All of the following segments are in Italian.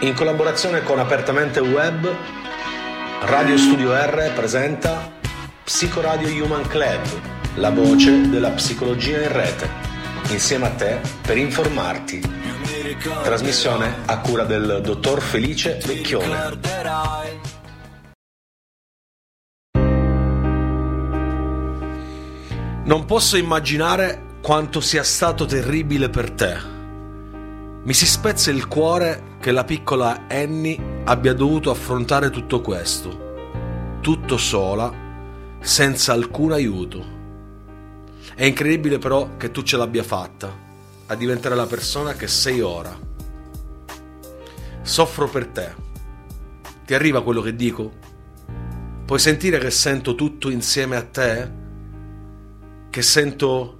In collaborazione con Apertamente Web, Radio Studio R presenta Psicoradio Human Club, la voce della psicologia in rete, insieme a te per informarti. Trasmissione a cura del dottor Felice Vecchione. Non posso immaginare quanto sia stato terribile per te mi si spezza il cuore che la piccola Annie abbia dovuto affrontare tutto questo, tutto sola, senza alcun aiuto. È incredibile però che tu ce l'abbia fatta a diventare la persona che sei ora. Soffro per te. Ti arriva quello che dico? Puoi sentire che sento tutto insieme a te? Che sento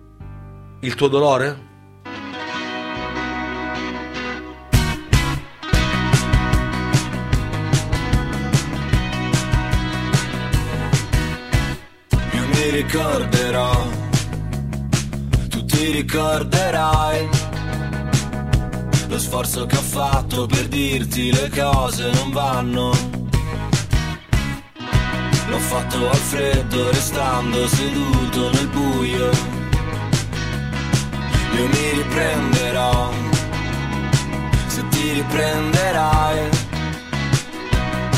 il tuo dolore? Ricorderò, tu ti ricorderai lo sforzo che ho fatto per dirti le cose non vanno. L'ho fatto al freddo restando seduto nel buio. Io mi riprenderò, se ti riprenderai.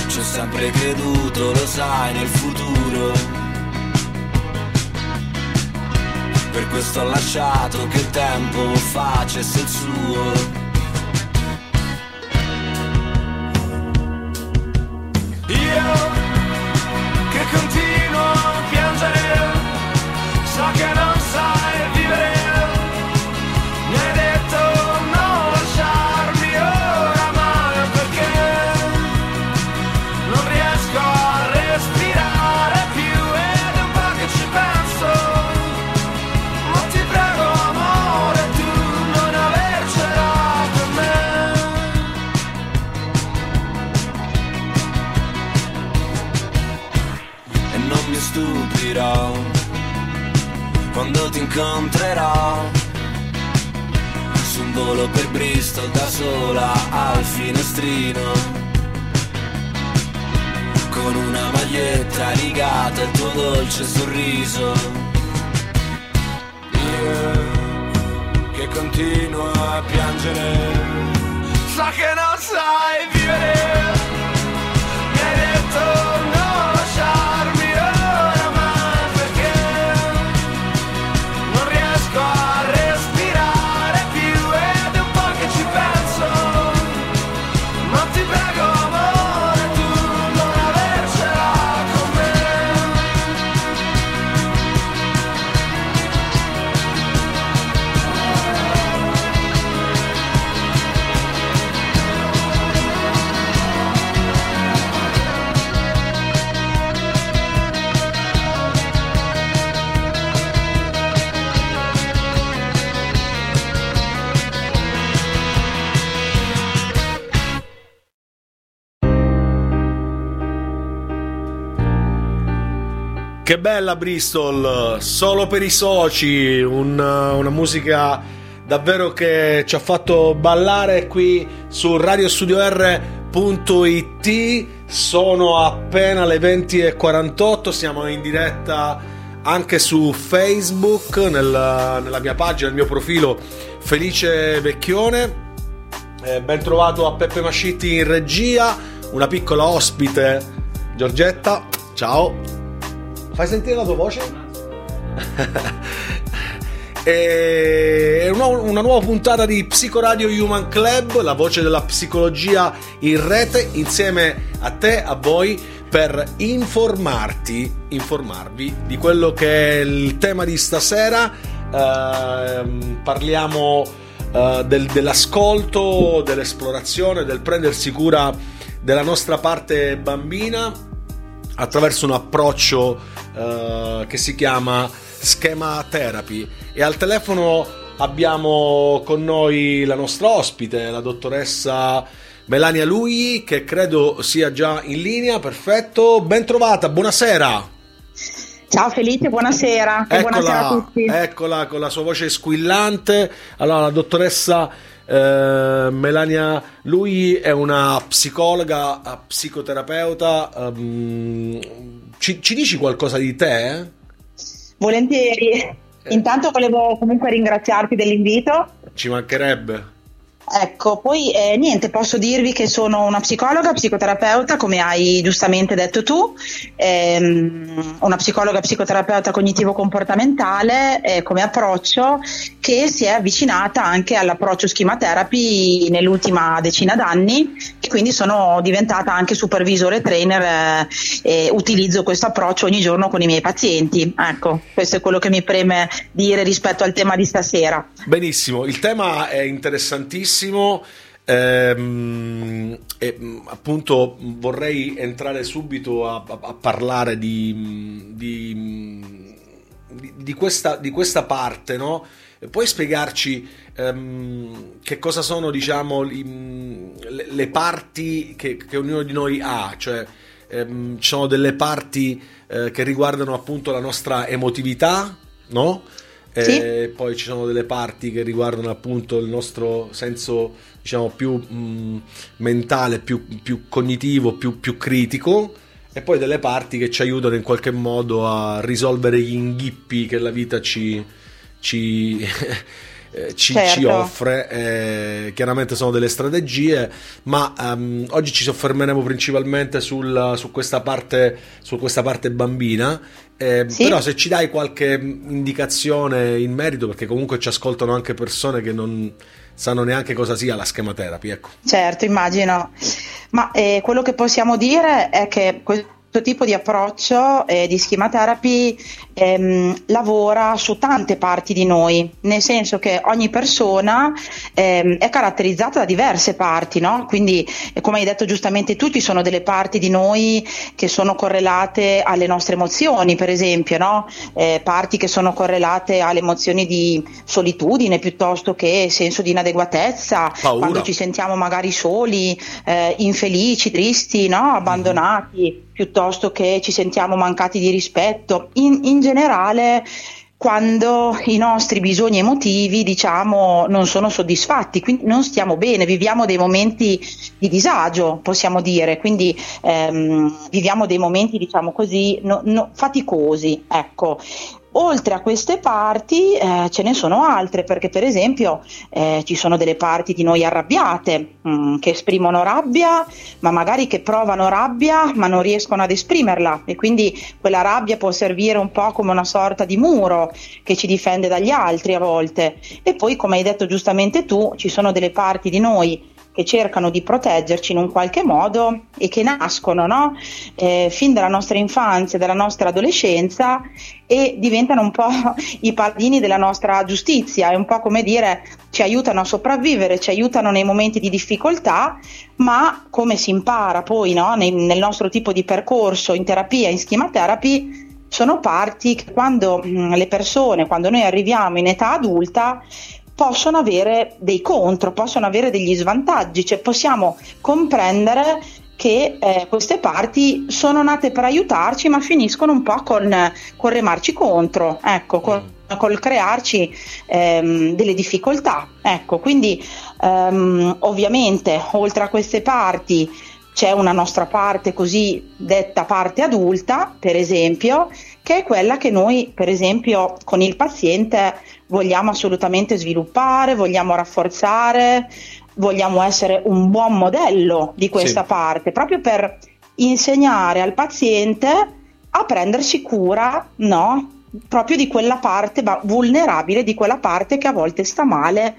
Ci ho sempre creduto, lo sai, nel futuro Per questo ho lasciato che il tempo facesse il suo. Sorriso Che bella Bristol, solo per i soci, una, una musica davvero che ci ha fatto ballare qui su radiostudio.r.it. Sono appena le 20.48, siamo in diretta anche su Facebook, nella, nella mia pagina, nel mio profilo Felice Vecchione. Eh, ben trovato a Peppe Mascitti in regia, una piccola ospite, Giorgetta. Ciao. Fai sentire la tua voce? È una, nuova puntata di Psicoradio Human Club, la voce della psicologia in rete, insieme a te, a voi, per informarti, informarvi di quello che è il tema di stasera. Uh, parliamo uh, del, dell'ascolto, dell'esplorazione, del prendersi cura della nostra parte bambina attraverso un approccio uh, che si chiama schema therapy e al telefono abbiamo con noi la nostra ospite, la dottoressa Melania Lui che credo sia già in linea, perfetto, ben trovata, buonasera. Ciao Felice, buonasera. Eccola, buonasera a tutti. Eccola con la sua voce squillante. Allora, la dottoressa Eh, Melania, lui è una psicologa, psicoterapeuta. Um, ci, ci, dici qualcosa di te? Volentieri. Eh. Intanto volevo comunque ringraziarti dell'invito. Ci mancherebbe. Ecco, poi eh, niente, posso dirvi che sono una psicologa, psicoterapeuta, come hai giustamente detto tu, ehm, una psicologa psicoterapeuta cognitivo-comportamentale eh, come approccio che si è avvicinata anche all'approccio schema therapy nell'ultima decina d'anni e quindi sono diventata anche supervisore trainer eh, e utilizzo questo approccio ogni giorno con i miei pazienti. Ecco, questo è quello che mi preme dire rispetto al tema di stasera. Benissimo, il tema è interessantissimo. Ehm, e appunto vorrei entrare subito a, a, a parlare di, di, di, questa, di, questa, parte, no? Puoi spiegarci ehm, che cosa sono, diciamo, li, le, le, parti che, che, ognuno di noi ha? Cioè, ehm, ci sono delle parti eh, che riguardano appunto la nostra emotività, no? Sì. E poi ci sono delle parti che riguardano appunto il nostro senso diciamo più mh, mm, mentale, più, più cognitivo, più, più, critico e poi delle parti che ci aiutano in qualche modo a risolvere gli inghippi che la vita ci, ci ci, certo. ci, offre. Eh, chiaramente sono delle strategie, ma um, oggi ci soffermeremo principalmente sul, su, questa parte, su questa parte bambina. Eh, sì? Però se ci dai qualche indicazione in merito, perché comunque ci ascoltano anche persone che non sanno neanche cosa sia la schema therapy. Ecco. Certo, immagino. Ma eh, quello che possiamo dire è che questo tipo di approccio eh, di schema therapy ehm, lavora su tante parti di noi, nel senso che ogni persona ehm, è caratterizzata da diverse parti, no? quindi eh, come hai detto giustamente tu ci sono delle parti di noi che sono correlate alle nostre emozioni, per esempio, no? eh, parti che sono correlate alle emozioni di solitudine piuttosto che senso di inadeguatezza, Paura. quando ci sentiamo magari soli, eh, infelici, tristi, no? abbandonati, mm-hmm. piuttosto che ci sentiamo mancati di rispetto. In, in generale quando i nostri bisogni emotivi, diciamo, non sono soddisfatti, quindi non stiamo bene, viviamo dei momenti di disagio, possiamo dire, quindi ehm, viviamo dei momenti, diciamo così, no, no, faticosi, ecco. Oltre a queste parti eh, ce ne sono altre, perché per esempio eh, ci sono delle parti di noi arrabbiate mh, mm, che esprimono rabbia, ma magari che provano rabbia ma non riescono ad esprimerla e quindi quella rabbia può servire un po' come una sorta di muro che ci difende dagli altri a volte. E poi, come hai detto giustamente tu, ci sono delle parti di noi che cercano di proteggerci in un qualche modo e che nascono no? eh, fin dalla nostra infanzia, dalla nostra adolescenza e diventano un po' i paladini della nostra giustizia, è un po' come dire ci aiutano a sopravvivere, ci aiutano nei momenti di difficoltà, ma come si impara poi no? nel, nel nostro tipo di percorso in terapia, in schema therapy, sono parti che quando mh, le persone, quando noi arriviamo in età adulta, possono avere dei contro, possono avere degli svantaggi, cioè possiamo comprendere che eh, queste parti sono nate per aiutarci ma finiscono un po' con, con remarci contro, ecco, con, mm. col crearci ehm, delle difficoltà. Ecco, quindi ehm, ovviamente oltre a queste parti c'è una nostra parte così detta parte adulta, per esempio, che è quella che noi, per esempio, con il paziente vogliamo assolutamente sviluppare, vogliamo rafforzare, vogliamo essere un buon modello di questa sì. parte, proprio per insegnare al paziente a prendersi cura, no? Proprio di quella parte vulnerabile, di quella parte che a volte sta male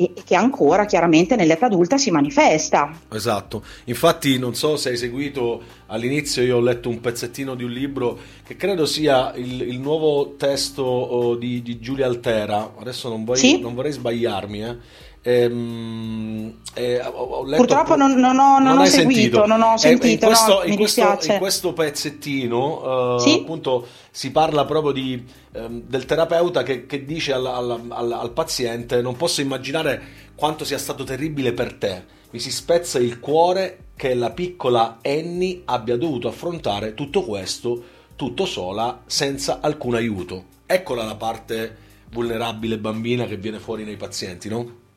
e che ancora chiaramente nell'età adulta si manifesta. Esatto, infatti non so se hai seguito all'inizio, io ho letto un pezzettino di un libro che credo sia il, il nuovo testo oh, di, di, Giulia Altera, adesso non, voglio, sì? non vorrei sbagliarmi, eh Ehm, eh, Purtroppo non, non, ho, non ho seguito, non ho sentito. Eh, in, questo, no, in, questo, in, questo, pezzettino uh, sì? appunto si parla proprio di, um, del terapeuta che, che dice al, al, al, al, paziente: Non posso immaginare quanto sia stato terribile per te. Mi si spezza il cuore che la piccola Annie abbia dovuto affrontare tutto questo tutto sola, senza alcun aiuto. Eccola la parte vulnerabile bambina che viene fuori nei pazienti, no?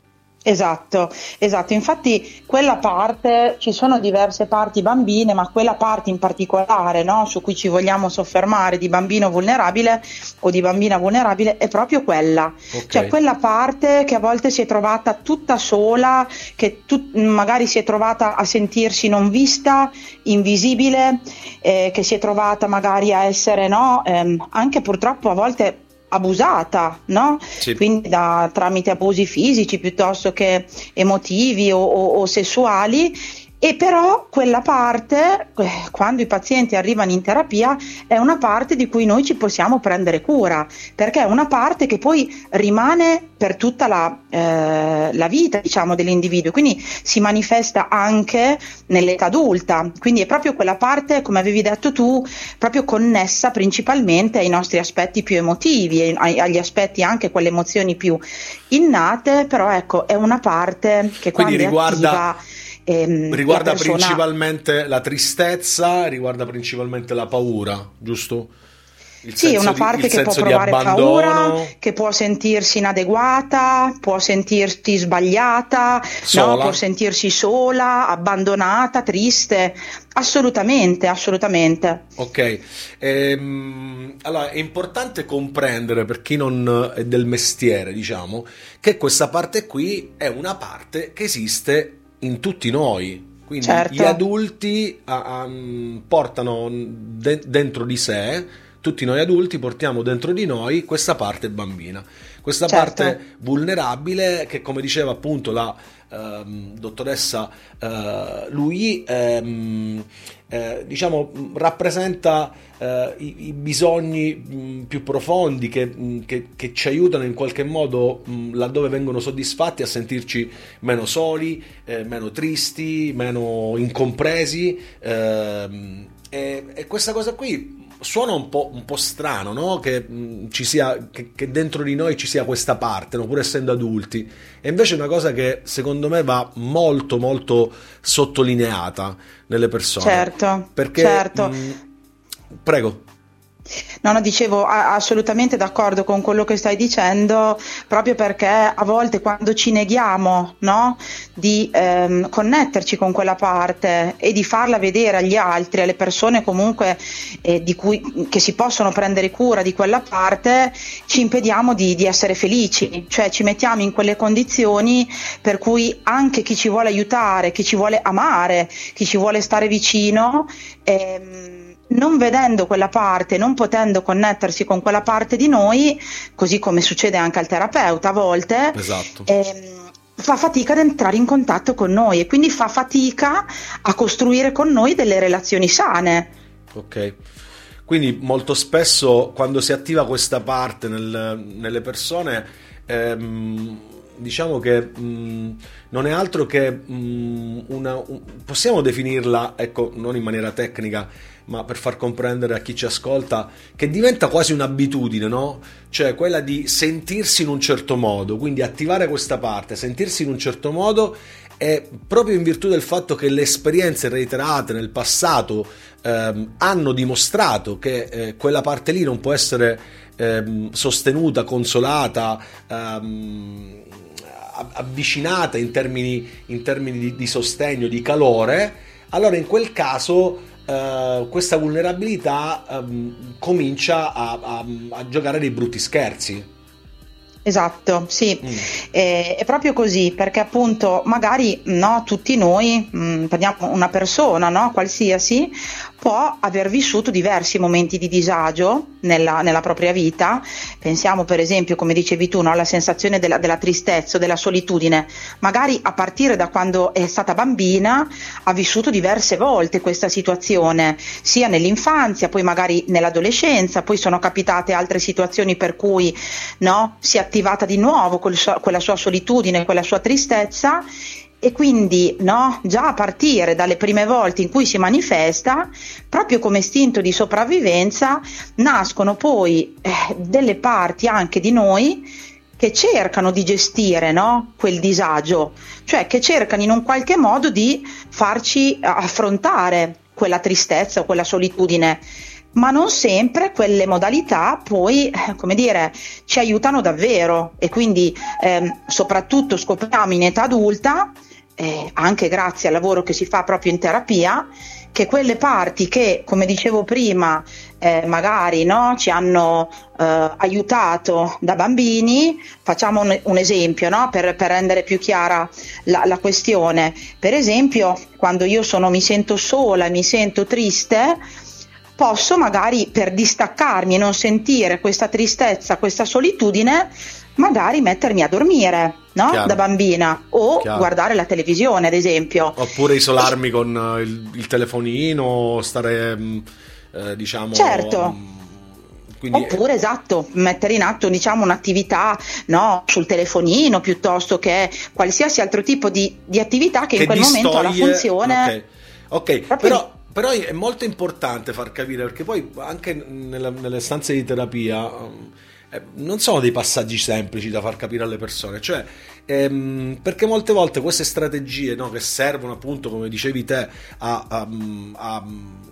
Esatto, esatto, infatti quella parte, ci sono diverse parti bambine, ma quella parte in particolare no, su cui ci vogliamo soffermare di bambino vulnerabile o di bambina vulnerabile è proprio quella, okay. cioè quella parte che a volte si è trovata tutta sola, che tu, magari si è trovata a sentirsi non vista, invisibile, eh, che si è trovata magari a essere no, ehm, anche purtroppo a volte abusata, no? Sì. Quindi da, tramite abusi fisici piuttosto che emotivi o, o, o sessuali e però quella parte, eh, quando i pazienti arrivano in terapia, è una parte di cui noi ci possiamo prendere cura, perché è una parte che poi rimane per tutta la, eh, la vita diciamo, dell'individuo, quindi si manifesta anche nell'età adulta, quindi è proprio quella parte, come avevi detto tu, proprio connessa principalmente ai nostri aspetti più emotivi, agli aspetti anche quelle emozioni più innate, però ecco, è una parte che quindi quando riguarda... attiva Ehm, riguarda persona... principalmente la tristezza, riguarda principalmente la paura, giusto? Il sì, è una parte di, che può provare paura, che può sentirsi inadeguata, può sentirsi sbagliata, no? può sentirsi sola, abbandonata, triste. Assolutamente, assolutamente. Ok, ehm, allora è importante comprendere per chi non è del mestiere, diciamo, che questa parte qui è una parte che esiste in tutti noi. Quindi certo. gli adulti a, a, portano de- dentro di sé, tutti noi adulti portiamo dentro di noi questa parte bambina, questa certo. parte vulnerabile che come diceva appunto la ehm, dottoressa eh, lui ehm, eh, diciamo rappresenta eh, i, i, bisogni mh, più profondi che, mh, che, che, ci aiutano in qualche modo mh, laddove vengono soddisfatti a sentirci meno soli, eh, meno tristi, meno incompresi ehm, e, e questa cosa qui suona un po', un po strano, no? Che, mh, sia, che, che, dentro di noi ci sia questa parte, no? pur essendo adulti. E invece è una cosa che secondo me va molto, molto sottolineata nelle persone. Certo. Perché, certo. Mh, prego. No, no, dicevo assolutamente d'accordo con quello che stai dicendo, proprio perché a volte quando ci neghiamo no, di ehm, connetterci con quella parte e di farla vedere agli altri, alle persone comunque eh, cui, che si possono prendere cura di quella parte, ci impediamo di, di, essere felici, cioè ci mettiamo in quelle condizioni per cui anche chi ci vuole aiutare, chi ci vuole amare, chi ci vuole stare vicino, ehm, non vedendo quella parte, non potendo connettersi con quella parte di noi, così come succede anche al terapeuta a volte, esatto. ehm, fa fatica ad entrare in contatto con noi e quindi fa fatica a costruire con noi delle relazioni sane. Ok. Quindi molto spesso quando si attiva questa parte nel, nelle persone, ehm, diciamo che mh, non è altro che mh, una, un, possiamo definirla, ecco, non in maniera tecnica, ma per far comprendere a chi ci ascolta che diventa quasi un'abitudine, no? Cioè quella di sentirsi in un certo modo, quindi attivare questa parte, sentirsi in un certo modo e proprio in virtù del fatto che le esperienze reiterate nel passato ehm, hanno dimostrato che eh, quella parte lì non può essere ehm, sostenuta, consolata, ehm, avvicinata in termini, in termini di, di sostegno, di calore, allora in quel caso Uh, questa vulnerabilità um, comincia a, a, a, giocare dei brutti scherzi. Esatto, sì, mm. eh, è proprio così, perché appunto magari no, tutti noi, mh, mm, prendiamo una persona, no, qualsiasi, può aver vissuto diversi momenti di disagio nella, nella propria vita. Pensiamo per esempio, come dicevi tu, no, alla sensazione della, della tristezza, della solitudine. Magari a partire da quando è stata bambina ha vissuto diverse volte questa situazione, sia nell'infanzia, poi magari nell'adolescenza, poi sono capitate altre situazioni per cui no, si è attivata di nuovo quella sua solitudine, quella sua tristezza e quindi no, già a partire dalle prime volte in cui si manifesta, proprio come istinto di sopravvivenza, nascono poi eh, delle parti anche di noi che cercano di gestire no, quel disagio, cioè che cercano in un qualche modo di farci affrontare quella tristezza o quella solitudine. Ma non sempre quelle modalità poi, eh, come dire, ci aiutano davvero. E quindi ehm, soprattutto scopriamo in età adulta, eh, anche grazie al lavoro che si fa proprio in terapia, che quelle parti che, come dicevo prima, eh, magari no, ci hanno eh, aiutato da bambini, facciamo un, un esempio no, per, per, rendere più chiara la, la, questione. Per esempio, quando io sono, mi sento sola, mi sento triste, posso magari per distaccarmi e non sentire questa tristezza, questa solitudine, magari mettermi a dormire no? da bambina o Chiaro. guardare la televisione ad esempio oppure isolarmi con eh, il, il telefonino stare mm, eh, diciamo certo mm, quindi... Oppure esatto, mettere in atto diciamo, un'attività no, sul telefonino piuttosto che qualsiasi altro tipo di, di attività che, che in quel distoglie... momento ha la funzione. Ok, okay. però però è molto importante far capire perché poi anche nella, nelle stanze di terapia eh, non sono dei passaggi semplici da far capire alle persone, cioè ehm, perché molte volte queste strategie no, che servono appunto, come dicevi te, a, a, a,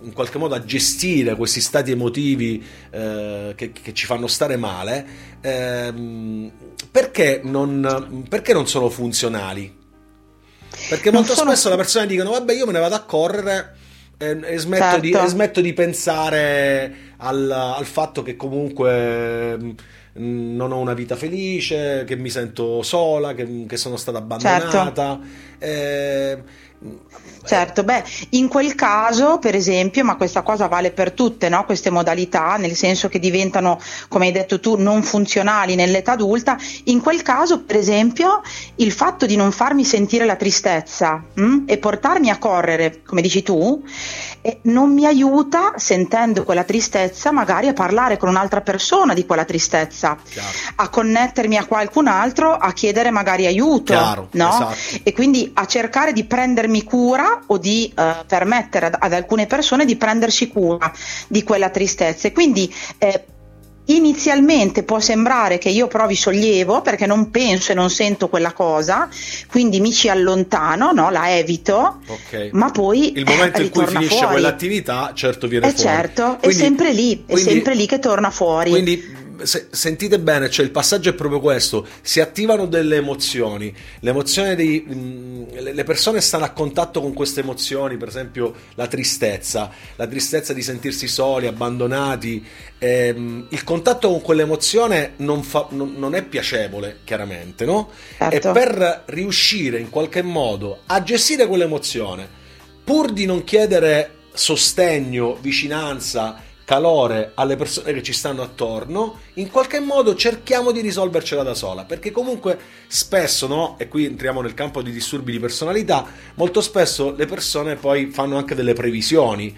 in qualche modo a gestire questi stati emotivi eh, che, che, ci fanno stare male, ehm, perché, non, perché non sono funzionali? Perché molto sono... spesso le persone dicono vabbè io me ne vado a correre e, e, smetto, certo. di, e smetto, di, pensare al, al fatto che comunque mm, non ho una vita felice, che mi sento sola, che, che sono stata abbandonata. Certo. Eh, Certo, beh, in quel caso, per esempio, ma questa cosa vale per tutte no? queste modalità, nel senso che diventano, come hai detto tu, non funzionali nell'età adulta, in quel caso, per esempio, il fatto di non farmi sentire la tristezza mh? E portarmi a correre, come dici tu, e non mi aiuta, sentendo quella tristezza, magari a parlare con un'altra persona di quella tristezza, Chiaro. a connettermi a qualcun altro, a chiedere magari aiuto, Chiaro, no? Esatto. E quindi a cercare di prendermi cura o di eh, permettere ad, ad, alcune persone di prendersi cura di quella tristezza. E quindi eh, Inizialmente può sembrare che io provi sollievo perché non penso e non sento quella cosa, quindi mi ci allontano, no? la evito, okay. ma poi il momento in cui finisce fuori. quell'attività, certo viene eh fuori. Certo, quindi, è sempre lì, quindi, è sempre lì che torna fuori. Quindi se, sentite bene, cioè il passaggio è proprio questo: si attivano delle emozioni, le dei, mh, mm, le persone stanno a contatto con queste emozioni, per esempio la tristezza, la tristezza di sentirsi soli, abbandonati. Ehm, il contatto con quell'emozione non, fa, non, non è piacevole, chiaramente, no? Certo. E per riuscire in qualche modo a gestire quell'emozione, pur di non chiedere sostegno, vicinanza, calore alle persone che ci stanno attorno, in qualche modo cerchiamo di risolvercela da sola, perché comunque spesso, no? E qui entriamo nel campo di disturbi di personalità, molto spesso le persone poi fanno anche delle previsioni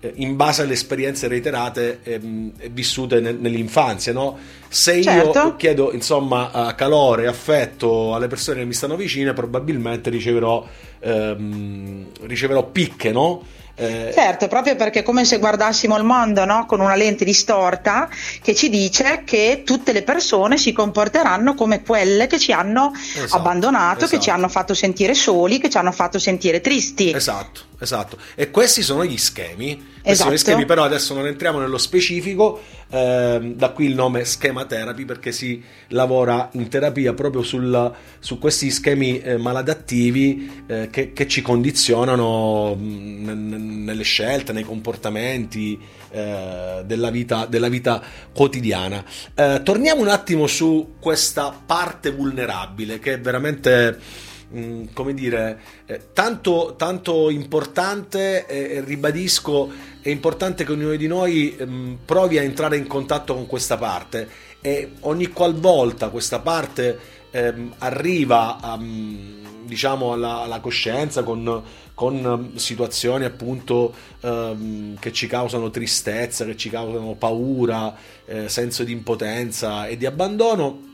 eh, in base alle esperienze reiterate e ehm, vissute ne, nell'infanzia, no? Se certo. io chiedo insomma calore, affetto alle persone che mi stanno vicine, probabilmente riceverò, ehm, riceverò picche, no? Eh... Certo, proprio perché è come se guardassimo il mondo no? con una lente distorta che ci dice che tutte le persone si comporteranno come quelle che ci hanno esatto, abbandonato, esatto. che ci hanno fatto sentire soli, che ci hanno fatto sentire tristi. Esatto, esatto. E questi sono gli schemi. Questi esatto. sono gli schemi, però adesso non entriamo nello specifico, ehm, da qui il nome schema therapy perché si lavora in terapia proprio sul, su questi schemi eh, maladattivi eh, che, che, ci condizionano mh, mm, nelle scelte, nei comportamenti eh, della, vita, della, vita, quotidiana. Eh, torniamo un attimo su questa parte vulnerabile che è veramente Mm, come dire, eh, tanto, tanto, importante e, e, ribadisco, è importante che ognuno di noi ehm, provi a entrare in contatto con questa parte. E ogni qualvolta questa parte ehm, arriva a, diciamo alla, alla coscienza con, con, situazioni appunto ehm, che ci causano tristezza, che ci causano paura, eh, senso di impotenza e di abbandono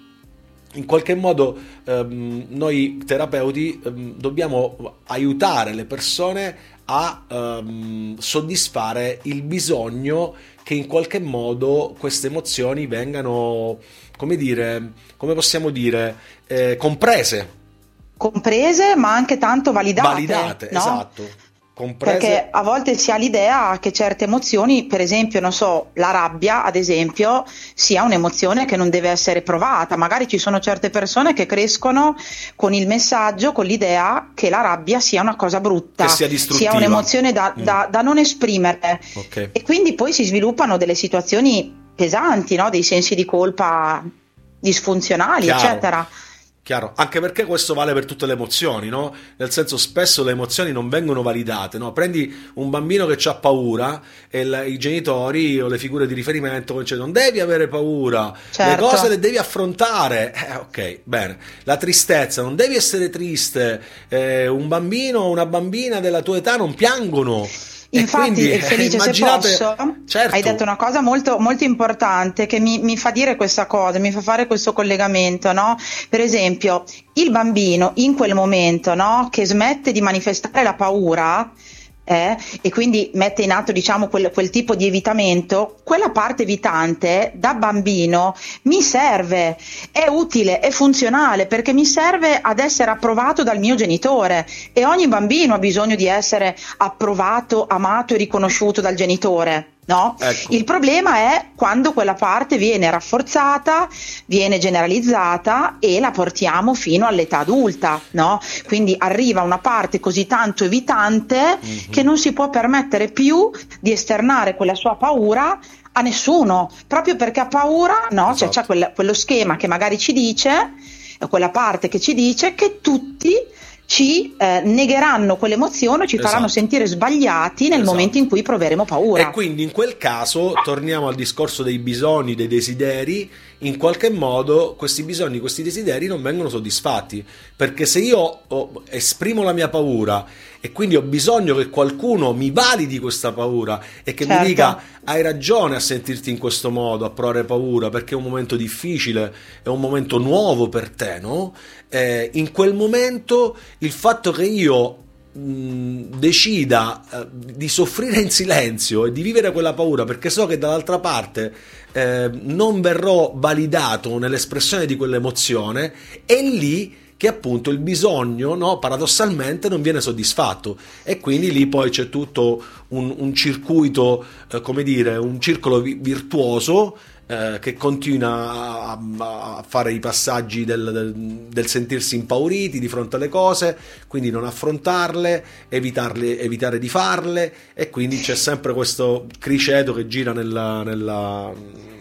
in qualche modo ehm, noi terapeuti ehm, dobbiamo aiutare le persone a ehm, soddisfare il bisogno che in qualche modo queste emozioni vengano, come dire, come possiamo dire, eh, comprese. Comprese ma anche tanto validate. Validate, no? esatto. Comprese... Perché a volte si ha l'idea che certe emozioni, per esempio, non so, la rabbia, ad esempio, sia un'emozione che non deve essere provata. Magari ci sono certe persone che crescono con il messaggio, con l'idea che la rabbia sia una cosa brutta, che sia, sia un'emozione da, mm. da, da non esprimere. Okay. E quindi poi si sviluppano delle situazioni pesanti, no? dei sensi di colpa disfunzionali, Chiaro. eccetera. Chiaro, anche perché questo vale per tutte le emozioni, no? Nel senso, spesso le emozioni non vengono validate, no? Prendi un bambino che ha paura e la, i genitori o le figure di riferimento cominciano, non devi avere paura, certo. le cose le devi affrontare. Eh, ok, bene. La tristezza, non devi essere triste, eh, un bambino o una bambina della tua età non piangono. Infatti, quindi, Felice, immaginate... se posso, certo. hai detto una cosa molto, molto importante che mi, mi, fa dire questa cosa, mi fa fare questo collegamento, no? Per esempio, il bambino in quel momento, no, che smette di manifestare la paura, eh, e quindi mette in atto diciamo quel, quel, tipo di evitamento, quella parte evitante da bambino mi serve, è utile, è funzionale perché mi serve ad essere approvato dal mio genitore e ogni bambino ha bisogno di essere approvato, amato e riconosciuto dal genitore. No? Ecco. Il problema è quando quella parte viene rafforzata, viene generalizzata e la portiamo fino all'età adulta, no? Quindi arriva una parte così tanto evitante mm-hmm. che non si può permettere più di esternare quella sua paura a nessuno, proprio perché ha paura, no? Esatto. Cioè c'è quel, quello schema che magari ci dice, quella parte che ci dice che tutti ci eh, negheranno quell'emozione, ci faranno esatto. sentire sbagliati nel esatto. momento in cui proveremo paura. E quindi in quel caso torniamo al discorso dei bisogni, dei desideri, in qualche modo questi bisogni, questi desideri non vengono soddisfatti, perché se io ho, esprimo la mia paura e quindi ho bisogno che qualcuno mi validi questa paura e che certo. mi dica hai ragione a sentirti in questo modo, a provare paura, perché è un momento difficile, è un momento nuovo per te, no? Eh, in quel momento il fatto che io decida eh, di soffrire in silenzio e di vivere quella paura perché so che dall'altra parte eh, non verrò validato nell'espressione di quell'emozione è lì che appunto il bisogno no, paradossalmente non viene soddisfatto e quindi lì poi c'è tutto un, un circuito eh, come dire un circolo vi- virtuoso eh, che continua a, a, fare i passaggi del, del, del, sentirsi impauriti di fronte alle cose, quindi non affrontarle, evitarle, evitare di farle e quindi c'è sempre questo criceto che gira nella, nella,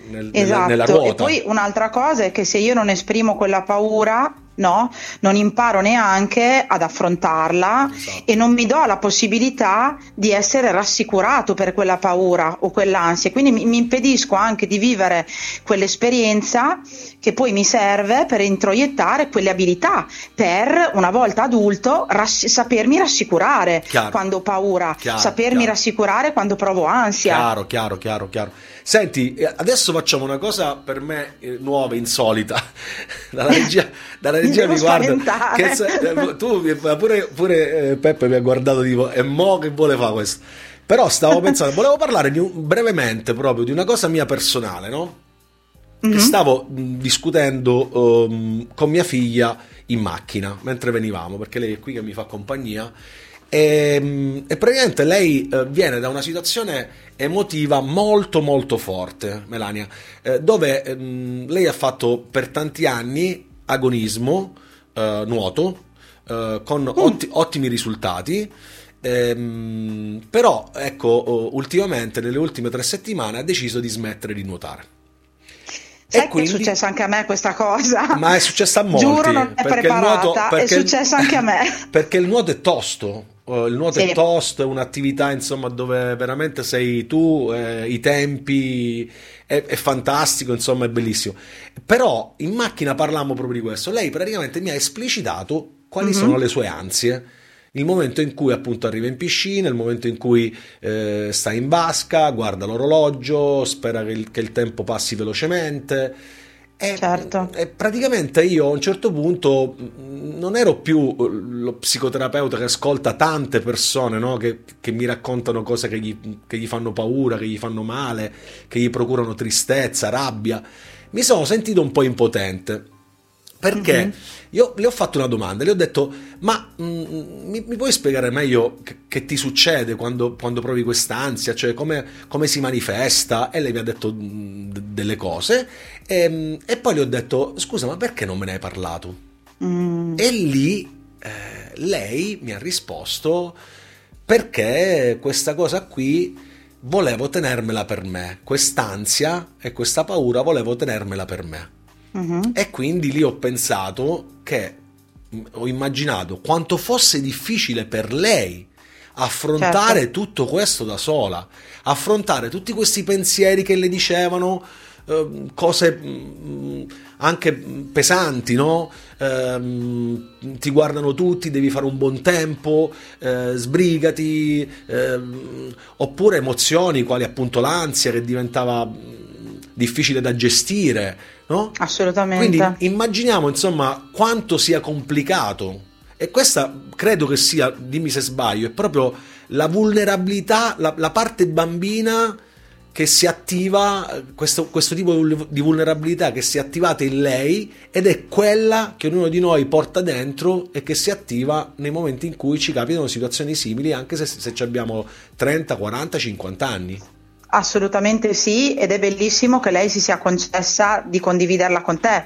nel, esatto. nella ruota. E poi un'altra cosa è che se io non esprimo quella paura no? Non imparo neanche ad affrontarla esatto. e non mi do la possibilità di essere rassicurato per quella paura o quell'ansia, quindi mi, mi impedisco anche di vivere quell'esperienza che poi mi serve per introiettare quelle abilità per una volta adulto rass- sapermi rassicurare chiaro. quando ho paura, chiaro, sapermi chiaro. rassicurare quando provo ansia. Chiaro, chiaro, chiaro, chiaro. Senti, eh, adesso facciamo una cosa per me eh, nuova, insolita. dalla regia, dalla regia mi guarda. Che, eh, tu pure, pure Peppe mi ha guardato tipo, e mo che vuole fare questo? Però stavo pensando, volevo parlare un, brevemente proprio di una cosa mia personale, no? Mm-hmm. stavo discutendo um, con mia figlia in macchina mentre venivamo, perché lei è qui che mi fa compagnia. E, e praticamente lei eh, viene da una situazione emotiva molto molto forte, Melania, eh, dove ehm, lei ha fatto per tanti anni agonismo, eh, nuoto, eh, con mm. otti- ottimi risultati. Ehm, però ecco ultimamente nelle ultime tre settimane ha deciso di smettere di nuotare Sai quindi, è successa anche a me questa cosa? Ma è successa a molti. Giuro, non è perché preparata, nuoto, perché è successa anche a me. Perché il nuoto è tosto. Uh, il nuoto sì. è tosto, è un'attività insomma dove veramente sei tu, eh, i tempi, è, è, fantastico, insomma è bellissimo. Però in macchina parlammo proprio di questo. Lei praticamente mi ha esplicitato quali mm-hmm. sono le sue ansie il momento in cui appunto arriva in piscina, il momento in cui eh, sta in vasca, guarda l'orologio, spera che il, che il tempo passi velocemente. E, certo. e, praticamente io a un certo punto non ero più eh, lo psicoterapeuta che ascolta tante persone no? che, che, mi raccontano cose che gli, che gli fanno paura, che gli fanno male, che gli procurano tristezza, rabbia. Mi sono sentito un po' impotente perché mm-hmm. io le ho fatto una domanda, le ho detto, ma mm, mi, mi, puoi spiegare meglio che, che ti succede quando, quando, provi quest'ansia, cioè come, come, si manifesta? E lei mi ha detto mm, d- delle cose e, ehm, e, poi le ho detto, scusa, ma perché non me ne hai parlato? Mm. E lì eh, lei mi ha risposto, perché questa cosa qui volevo tenermela per me, quest'ansia e questa paura volevo tenermela per me. Uh-huh. E quindi lì ho pensato che ho immaginato quanto fosse difficile per lei affrontare certo. tutto questo da sola, affrontare tutti questi pensieri che le dicevano eh, cose mh, anche pesanti, no? Eh, ti guardano tutti, devi fare un buon tempo, eh, sbrigati, ehm, oppure emozioni quali appunto l'ansia che diventava difficile da gestire, no? Assolutamente. Quindi immaginiamo insomma quanto sia complicato. E questa credo che sia, dimmi se sbaglio, è proprio la vulnerabilità, la, la parte bambina che si attiva, questo, questo, tipo di vulnerabilità che si è attivata in lei ed è quella che ognuno di noi porta dentro e che si attiva nei momenti in cui ci capitano situazioni simili, anche se, se abbiamo 30, 40, 50 anni. Assolutamente sì, ed è bellissimo che lei si sia concessa di condividerla con te,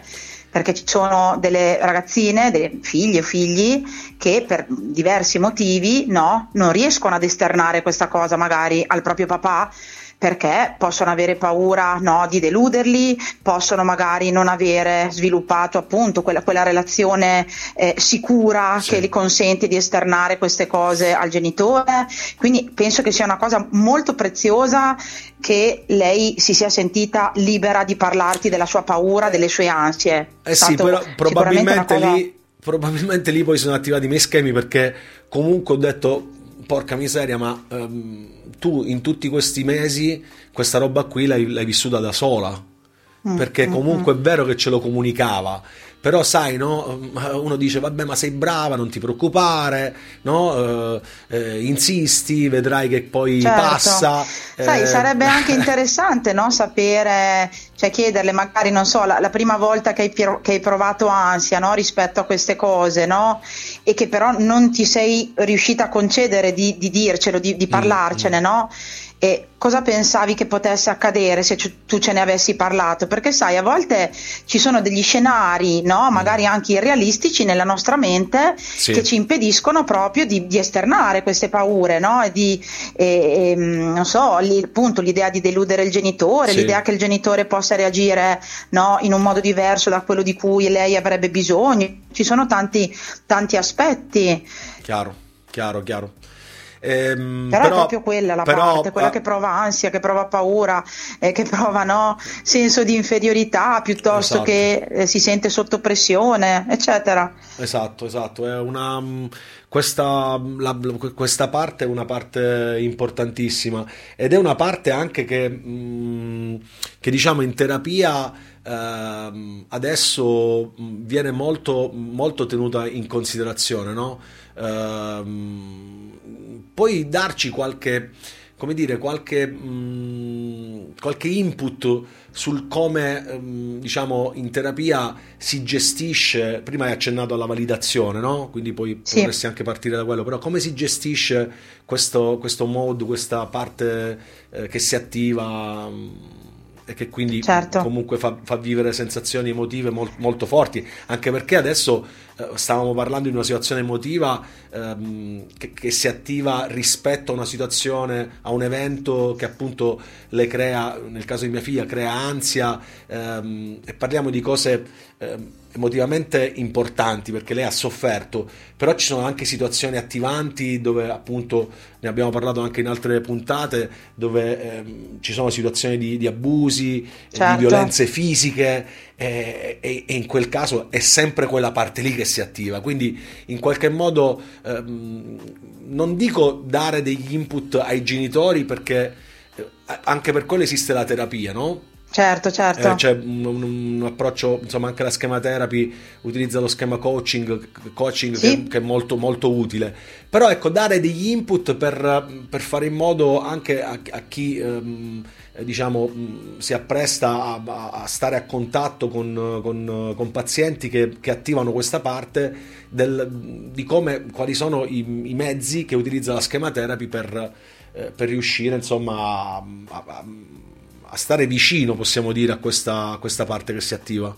perché ci sono delle ragazzine, delle figlie o figli che per diversi motivi no, non riescono ad esternare questa cosa magari al proprio papà perché possono avere paura no, di deluderli, possono magari non avere sviluppato appunto quella, quella relazione eh, sicura sì. che gli consente di esternare queste cose al genitore. Quindi penso che sia una cosa molto preziosa che lei si sia sentita libera di parlarti della sua paura, delle sue ansie. Eh sì, però probabilmente cosa... lì probabilmente lì poi sono attivati i miei schemi perché comunque ho detto porca miseria ma um, tu in tutti questi mesi questa roba qui l'hai, l'hai vissuta da sola mm, perché mm, comunque mm. è vero che ce lo comunicava però sai, no? uno dice vabbè ma sei brava, non ti preoccupare, no? eh, eh, insisti, vedrai che poi certo. passa. Sai, eh... sarebbe anche interessante no? sapere, cioè chiederle magari, non so, la, la prima volta che hai, che hai provato ansia no? rispetto a queste cose, no? E che però non ti sei riuscita a concedere di, di dircelo, di, di mm, parlarcene, mm. no? E cosa pensavi che potesse accadere se tu ce ne avessi parlato? Perché sai, a volte ci sono degli scenari, no? magari anche irrealistici nella nostra mente sì. che ci impediscono proprio di, di esternare queste paure, no? E di, e, e, non so, lì, appunto l'idea di deludere il genitore, sì. l'idea che il genitore possa reagire no? in un modo diverso da quello di cui lei avrebbe bisogno. Ci sono tanti, tanti aspetti. Chiaro, chiaro, chiaro. Ehm, però, però, è proprio quella la però, parte, quella uh, che prova ansia, che prova paura, eh, che prova no, senso di inferiorità piuttosto esatto. che eh, si sente sotto pressione, eccetera. Esatto, esatto. È una, mm, questa, la, questa, parte è una parte importantissima ed è una parte anche che, mh, mm, che diciamo in terapia ehm, adesso mm, viene molto, molto tenuta in considerazione, no? Ehm, puoi darci qualche, come dire, qualche, mh, mm, qualche input sul come, mh, ehm, diciamo, in terapia si gestisce, prima hai accennato alla validazione, no? Quindi poi sì. potresti anche partire da quello, però come si gestisce questo, questo mode, questa parte eh, che si attiva? Mh, mm, e che quindi certo. comunque fa, fa, vivere sensazioni emotive molt, molto forti, anche perché adesso eh, stavamo parlando di una situazione emotiva ehm, che, che, si attiva rispetto a una situazione, a un evento che appunto le crea, nel caso di mia figlia, crea ansia ehm, e parliamo di cose ehm, emotivamente importanti perché lei ha sofferto, però ci sono anche situazioni attivanti dove appunto ne abbiamo parlato anche in altre puntate, dove ehm, ci sono situazioni di, di abusi, certo. di violenze fisiche e, e, e, in quel caso è sempre quella parte lì che si attiva, quindi in qualche modo ehm, non dico dare degli input ai genitori perché eh, anche per quello esiste la terapia, no? Certo, certo. Eh, c'è un, un, approccio, insomma, anche la schema therapy utilizza lo schema coaching, coaching sì. che, che, è molto, molto utile. Però ecco, dare degli input per, per fare in modo anche a, a chi ehm, diciamo, si appresta a, a, stare a contatto con, con, con pazienti che, che, attivano questa parte del, di come, quali sono i, i, mezzi che utilizza la schema therapy per, eh, per riuscire insomma a, a a stare vicino, possiamo dire, a questa, a questa parte che si attiva.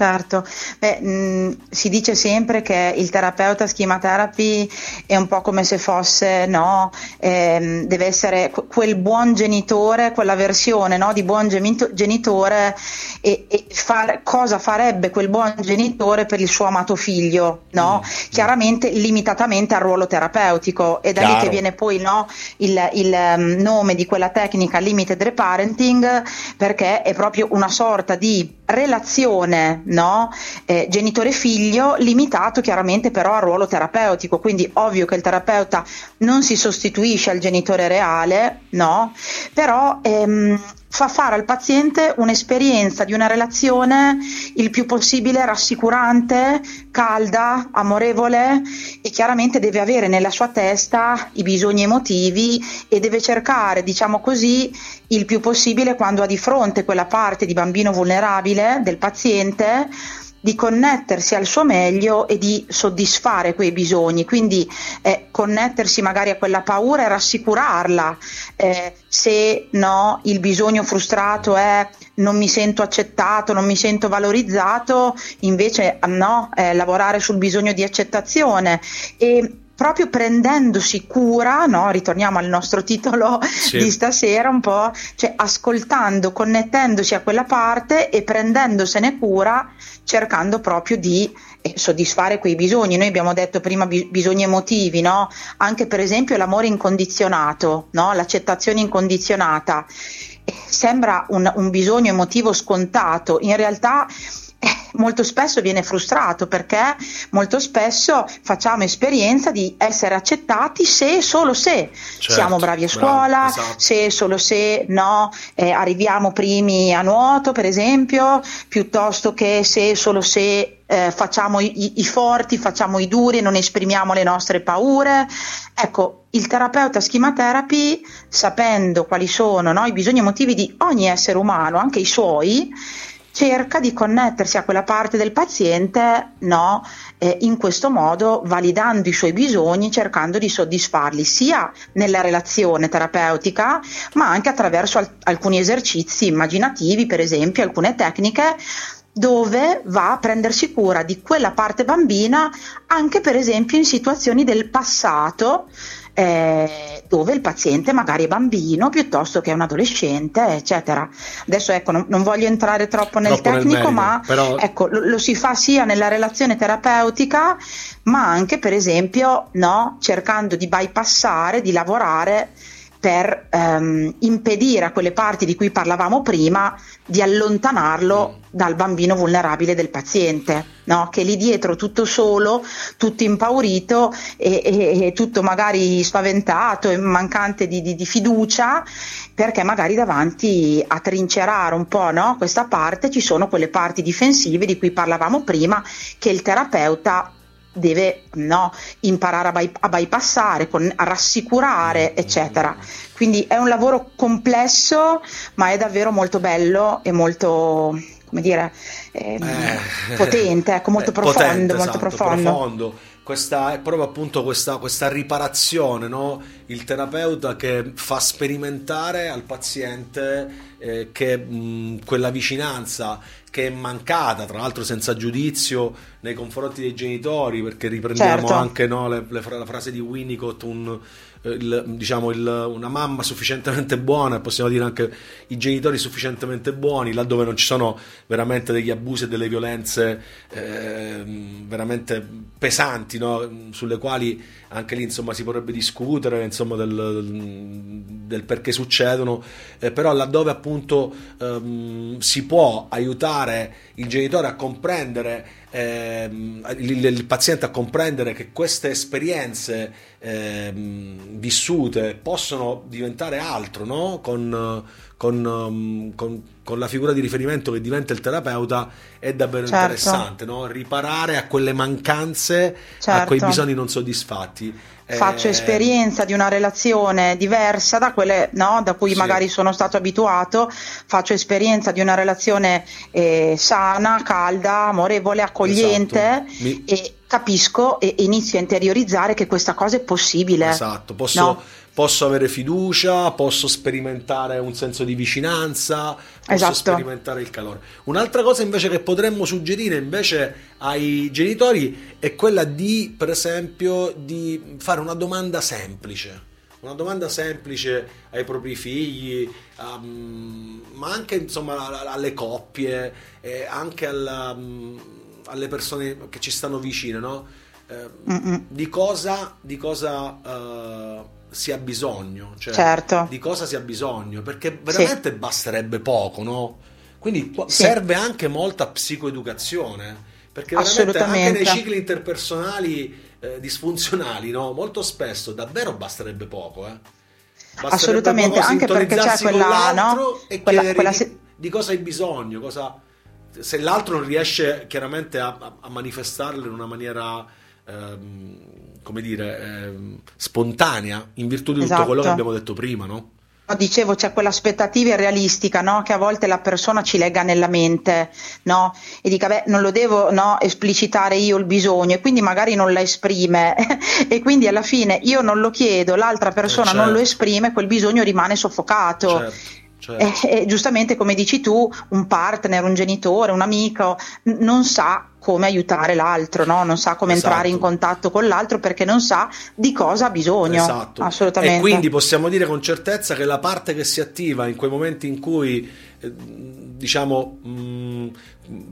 Certo, Beh, mh, si dice sempre che il terapeuta schema therapy è un po' come se fosse, no, ehm, deve essere quel buon genitore, quella versione no, di buon genitore e, e far, cosa farebbe quel buon genitore per il suo amato figlio, no? Mm. Chiaramente limitatamente al ruolo terapeutico e da Chiaro. lì che viene poi no, il, il um, nome di quella tecnica limited reparenting perché è proprio una sorta di relazione no? eh, genitore-figlio limitato chiaramente però al ruolo terapeutico, quindi ovvio che il terapeuta non si sostituisce al genitore reale, no? però ehm, fa fare al paziente un'esperienza di una relazione il più possibile rassicurante, calda, amorevole e chiaramente deve avere nella sua testa i bisogni emotivi e deve cercare, diciamo così, il più possibile quando ha di fronte quella parte di bambino vulnerabile del paziente di connettersi al suo meglio e di soddisfare quei bisogni, quindi eh, connettersi magari a quella paura e rassicurarla. Eh, se no, il bisogno frustrato è non mi sento accettato, non mi sento valorizzato, invece no, eh, lavorare sul bisogno di accettazione e proprio prendendosi cura, no? ritorniamo al nostro titolo sì. di stasera un po', cioè ascoltando, connettendosi a quella parte e prendendosene cura cercando proprio di eh, soddisfare quei bisogni. Noi abbiamo detto prima bi- bisogni emotivi, no? anche per esempio l'amore incondizionato, no? l'accettazione incondizionata. Eh, sembra un, un bisogno emotivo scontato, in realtà molto spesso viene frustrato perché molto spesso facciamo esperienza di essere accettati se e solo se certo, siamo bravi a scuola, bravo, esatto. se e solo se no, eh, arriviamo primi a nuoto per esempio, piuttosto che se e solo se eh, facciamo i, i, forti, facciamo i duri e non esprimiamo le nostre paure. Ecco, il terapeuta schema therapy, sapendo quali sono no, i bisogni emotivi di ogni essere umano, anche i suoi, cerca di connettersi a quella parte del paziente, no? eh, in questo modo validando i suoi bisogni, cercando di soddisfarli sia nella relazione terapeutica, ma anche attraverso al- alcuni esercizi immaginativi, per esempio alcune tecniche dove va a prendersi cura di quella parte bambina anche per esempio in situazioni del passato eh, dove il paziente magari è bambino piuttosto che un adolescente, eccetera. Adesso ecco, non, non voglio entrare troppo nel troppo tecnico, nel merito, ma però... ecco, lo, lo, si fa sia nella relazione terapeutica, ma anche per esempio no, cercando di bypassare, di lavorare per ehm, impedire a quelle parti di cui parlavamo prima di allontanarlo mm. dal bambino vulnerabile del paziente, no? che lì dietro tutto solo, tutto impaurito e, e, e tutto magari spaventato e mancante di, di, di, fiducia, perché magari davanti a trincerare un po' no? questa parte ci sono quelle parti difensive di cui parlavamo prima che il terapeuta deve no, imparare a, by- a bypassare, con, a rassicurare, eccetera. Quindi è un lavoro complesso, ma è davvero molto bello e molto, come dire, ehm, eh, potente, ecco, molto profondo, potente, molto esatto, profondo. profondo. Questa, è proprio appunto questa, questa riparazione, no? il terapeuta che fa sperimentare al paziente eh, che mh, quella vicinanza che è mancata, tra l'altro senza giudizio nei confronti dei genitori, perché riprendiamo certo. anche no, le, le, la frase di Winnicott, un, il, diciamo il, una mamma sufficientemente buona, possiamo dire anche i genitori sufficientemente buoni, laddove non ci sono veramente degli abusi e delle violenze eh, veramente pesanti, no? sulle quali anche lì insomma si potrebbe discutere insomma, del, del, perché succedono, eh, però laddove appunto ehm, si può aiutare il genitore a comprendere ehm, il, il, paziente a comprendere che queste esperienze ehm, vissute possono diventare altro, no? con, con, um, con, con, la figura di riferimento che diventa il terapeuta è davvero certo. interessante, no? riparare a quelle mancanze, certo. a quei certo. bisogni non soddisfatti faccio eh... esperienza di una relazione diversa da quelle no, da cui sì. magari sono stato abituato, faccio esperienza di una relazione eh, sana, calda, amorevole, accogliente esatto. Mi... e capisco e inizio a interiorizzare che questa cosa è possibile. Esatto, posso... No? Posso avere fiducia, posso sperimentare un senso di vicinanza, posso esatto. sperimentare il calore. Un'altra cosa invece che potremmo suggerire invece ai genitori è quella di, per esempio, di fare una domanda semplice. Una domanda semplice ai propri figli, um, ma anche insomma alle coppie, e anche alla, um, alle persone che ci stanno vicine, no? Eh, di cosa, di cosa uh, si ha bisogno, cioè certo. di cosa si ha bisogno, perché veramente sì. basterebbe poco, no? Quindi sì. serve anche molta psicoeducazione, perché veramente anche nei cicli interpersonali eh, disfunzionali, no? Molto spesso davvero basterebbe poco, eh? Basterebbe Assolutamente, poco anche perché c'è quella, no? e quella, quella se... di cosa hai bisogno, cosa... se l'altro non riesce chiaramente a, a manifestarlo in una maniera ehm, come dire, eh, spontanea in virtù di esatto. tutto quello che abbiamo detto prima, no? dicevo, c'è quell'aspettativa irrealistica no? che a volte la persona ci lega nella mente no? e dica, beh, non lo devo no? esplicitare io il bisogno e quindi magari non la esprime e quindi alla fine io non lo chiedo, l'altra persona certo. non lo certo. esprime, quel bisogno rimane soffocato. Certo. Certo. E, e, giustamente come dici tu, un partner, un genitore, un amico n- non sa come aiutare l'altro, no? non sa come esatto. entrare in contatto con l'altro perché non sa di cosa ha bisogno. Esatto. Assolutamente. E quindi possiamo dire con certezza che la parte che si attiva in quei momenti in cui eh, diciamo mh, mm,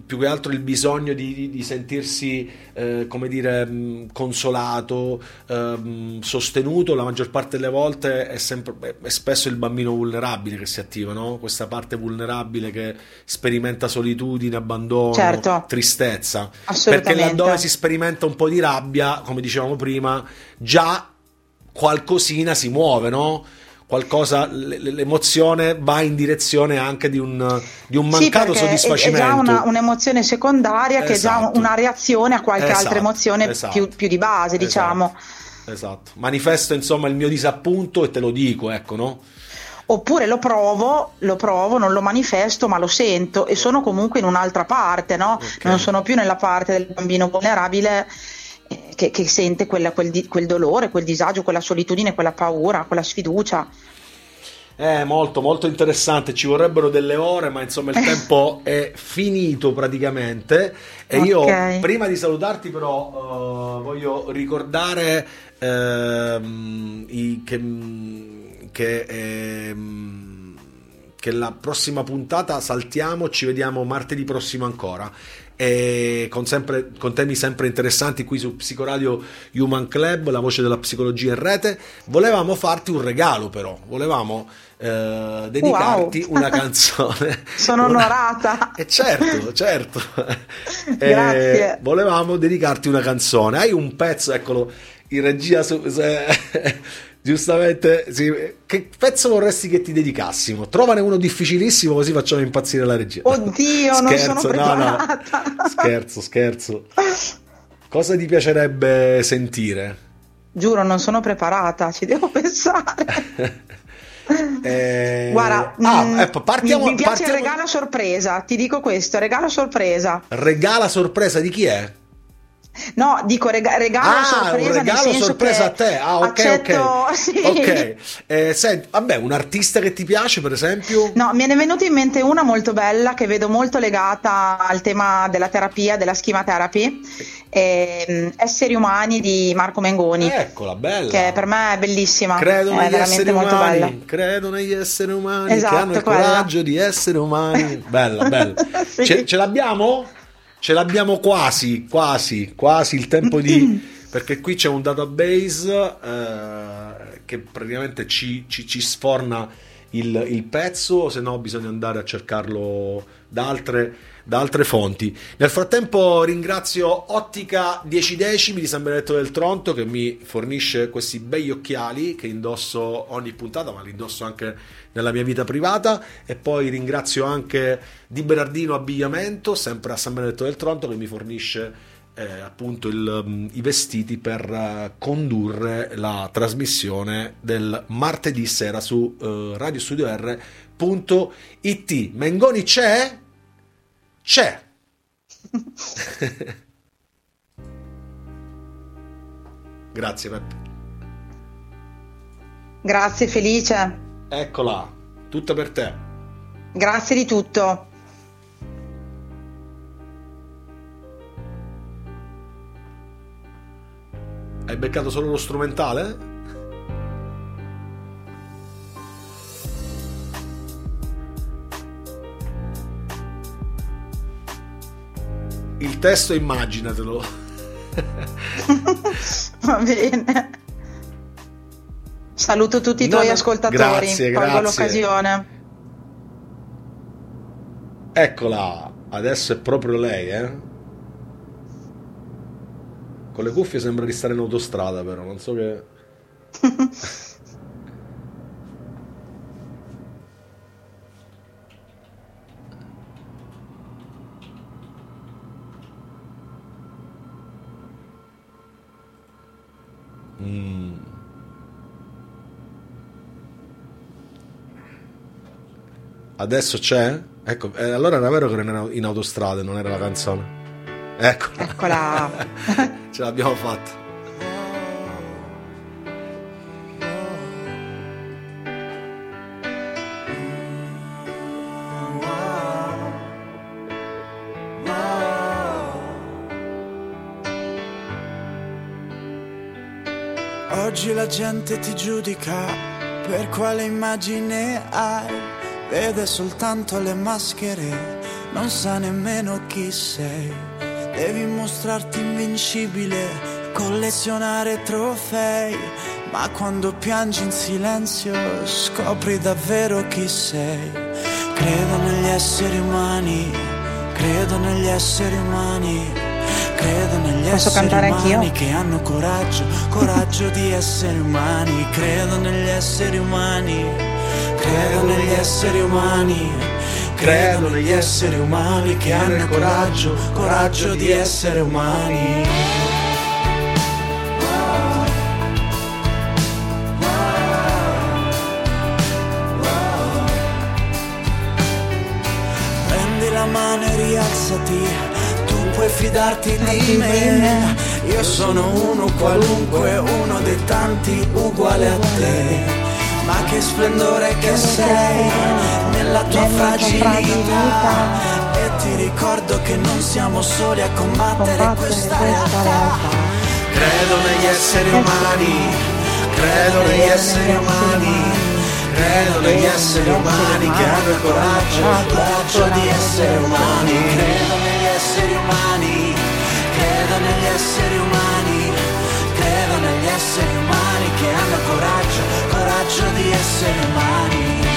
più che altro il bisogno di, di, di sentirsi eh, come dire mh, consolato eh, sostenuto la maggior parte delle volte è, sempre, è spesso il bambino vulnerabile che si attiva no? questa parte vulnerabile che sperimenta solitudine abbandono certo. tristezza perché laddove si sperimenta un po' di rabbia come dicevamo prima già qualcosina si muove no? qualcosa, l'emozione va in direzione anche di un, di un mancato sì, soddisfacimento. È già una, un'emozione secondaria esatto. che è già esatto. una reazione a qualche esatto, altra emozione esatto. più, più, di base, esatto. diciamo. Esatto, manifesto insomma il mio disappunto e te lo dico, ecco, no? Oppure lo provo, lo provo, non lo manifesto, ma lo sento e sono comunque in un'altra parte, no? Okay. Non sono più nella parte del bambino vulnerabile che, che sente quella, quel, quel, dolore, quel disagio, quella solitudine, quella paura, quella sfiducia. È molto, molto interessante. Ci vorrebbero delle ore, ma insomma il tempo è finito praticamente. E okay. io, prima di salutarti, però, uh, voglio ricordare uh, i, che, che, eh, che la prossima puntata saltiamo. Ci vediamo martedì prossimo ancora e con, sempre, con, temi sempre interessanti qui su Psicoradio Human Club, la voce della psicologia in rete. Volevamo farti un regalo, però, volevamo eh, dedicarti wow. una canzone. Sono una... onorata. E eh, certo, certo. Grazie. Eh, volevamo dedicarti una canzone. Hai un pezzo, eccolo, in regia su, se, Giustamente, sì. che pezzo vorresti che ti dedicassimo? Trovane uno difficilissimo così facciamo impazzire la regia. Oddio, scherzo, non sono preparata. No, no. Scherzo, scherzo. Cosa ti piacerebbe sentire? Giuro, non sono preparata, ci devo pensare. Eh... Guarda, ah, mm, ecco, partiamo, mi, mi piace partiamo... il regalo sorpresa, ti dico questo, regalo sorpresa. Regala sorpresa di chi è? No, dico rega- regalo ah, sorpresa. Un regalo sorpresa a te. Ah, ok, accetto, ok. Sì. Ok. Eh, senti, vabbè, un artista che ti piace, per esempio? No, me ne è venuta in mente una molto bella che vedo molto legata al tema della terapia, della schema therapy. Eh, esseri umani di Marco Mengoni. Eccola, bella. Che per me è bellissima. Credo negli esseri umani. Bella. Credo negli esseri umani esatto, che hanno il quella. coraggio di essere umani. bella, bella. sì. ce, ce l'abbiamo? Ce l'abbiamo quasi, quasi, quasi il tempo di... perché qui c'è un database eh, che praticamente ci, ci, ci sforna il, il, pezzo, se no bisogna andare a cercarlo da altre, da altre fonti. Nel frattempo ringrazio Ottica 10 decimi di San Benedetto del Tronto che mi fornisce questi begli occhiali che indosso ogni puntata, ma li indosso anche nella mia vita privata e poi ringrazio anche Di Bernardino Abbigliamento, sempre a San Benedetto del Tronto che mi fornisce eh, appunto il, um, i vestiti per uh, condurre la trasmissione del martedì sera su uh, radiostudio.it. Mengoni c'è? C'è. Grazie Peppe. Grazie Felice. Eccola, tutta per te. Grazie di tutto. Hai beccato solo lo strumentale? Il testo immaginatelo. Va bene. Saluto tutti i tuoi no, ascoltatori. Grazie, Colgo grazie. l'occasione. Eccola, adesso è proprio lei, eh? Con le cuffie sembra di stare in autostrada, però non so che. Adesso c'è? Ecco, eh, allora era vero che non era in autostrada, non era la canzone. Eccola. Eccola. Ce l'abbiamo fatta. Oggi la gente ti giudica per quale immagine hai, vede soltanto le maschere, non sa nemmeno chi sei. Devi mostrarti invincibile, collezionare trofei, ma quando piangi in silenzio scopri davvero chi sei. Credo negli esseri umani, credo negli esseri umani. Credo negli Posso esseri umani anch'io? che hanno coraggio, coraggio di essere umani. Credo negli esseri umani, credo negli esseri umani. Credo negli esseri umani che hanno il coraggio, coraggio di essere umani. Prendi la mano e rialzati, tu puoi fidarti di me. Io sono uno qualunque, uno dei tanti uguale a te. Ma che splendore che sei nella tua fragilità. E ti ricordo che non siamo soli a combattere questa realtà. Credo negli esseri umani, credo negli esseri umani. Credo negli esseri umani che hanno il coraggio, coraggio di essere umani. Credo negli esseri umani, credo negli esseri umani. Credo negli esseri umani che hanno coraggio, coraggio di essere umani.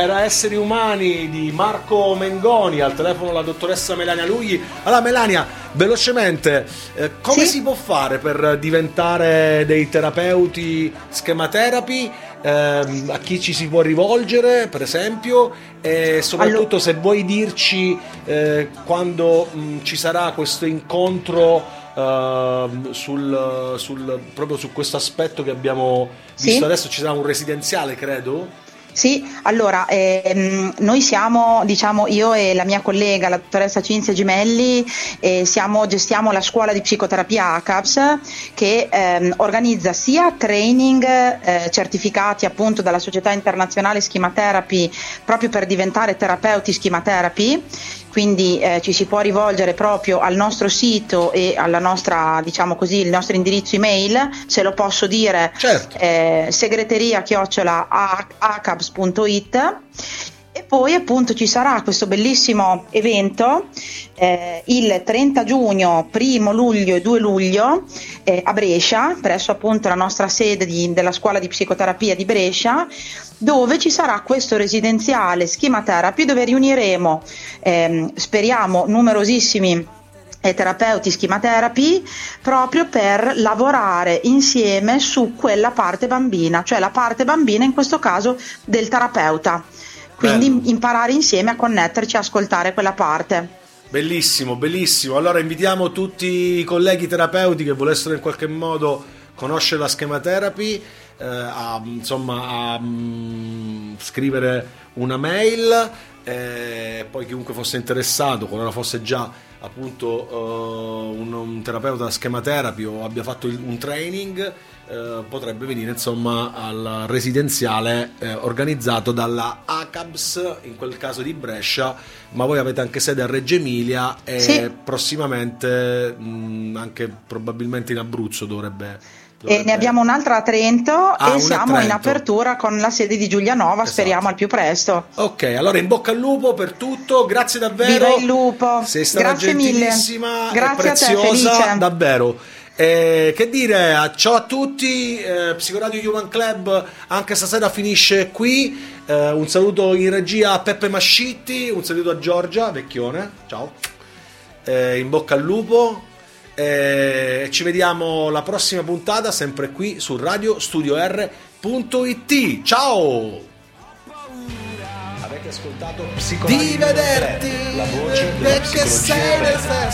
Era Esseri Umani di Marco Mengoni, al telefono la dottoressa Melania Lugli. Allora Melania, velocemente, eh, come Sì? si può fare per diventare dei terapeuti schematerapi? Ehm, a chi ci si può rivolgere, per esempio? E soprattutto se vuoi dirci eh, quando mh, ci sarà questo incontro ehm, sul, sul- proprio su questo aspetto che abbiamo Sì? visto adesso, ci sarà un residenziale, credo? Sì, allora ehm, noi siamo, diciamo, io e la mia collega, la dottoressa Cinzia Gimelli, eh, siamo- gestiamo la scuola di psicoterapia ACAPS che ehm, organizza sia training eh, certificati appunto dalla Società Internazionale Schema Therapy proprio per diventare terapeuti Schema Therapy, quindi eh, ci si può rivolgere proprio al nostro sito e alla nostra, diciamo così, il nostro indirizzo email, se lo posso dire, Certo. eh, segreteria chiocciola acabs.it e poi appunto ci sarà questo bellissimo evento eh, il 30 giugno, 1 luglio e 2 luglio eh, a Brescia, presso appunto la nostra sede di, della scuola di psicoterapia di Brescia, dove ci sarà questo residenziale schema therapy dove riuniremo, ehm, speriamo, numerosissimi e terapeuti schema therapy proprio per lavorare insieme su quella parte bambina, cioè la parte bambina in questo caso del terapeuta. Quindi Bello. imparare insieme a connetterci, a ascoltare quella parte. Bellissimo, bellissimo. Allora invitiamo tutti i colleghi terapeuti che volessero in qualche modo conoscere la schema therapy eh, a, insomma, a um, scrivere una mail e poi chiunque fosse interessato, qualora fosse già appunto uh, un, un, terapeuta schema therapy o abbia fatto il, un training uh, potrebbe venire insomma al residenziale uh, organizzato dalla ACABS in quel caso di Brescia ma voi avete anche sede a Reggio Emilia e sì. prossimamente mh, anche probabilmente in Abruzzo dovrebbe e ne abbiamo un'altra a Trento ah, e siamo Trento. in apertura con la sede di Giulianova, esatto. speriamo al più presto. Ok, allora in bocca al lupo per tutto, grazie davvero. Viva il lupo. Sei stata grazie gentilissima mille. Grazie preziosa, a te, davvero. Eh, che dire, ciao a tutti, eh, Psicoradio Human Club anche stasera finisce qui. Eh, un saluto in regia a Peppe Mascitti, un saluto a Giorgia Vecchione, ciao. Eh, in bocca al lupo, e ci vediamo la prossima puntata, sempre qui su radiostudioR.it. Ciao! Avete ascoltato Psicologia di vederti la voce della psicologia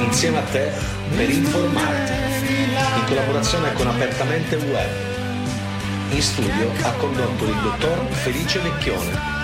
insieme a te per informarti in collaborazione con Apertamente Web. In studio ha condotto il dottor Felice Vecchione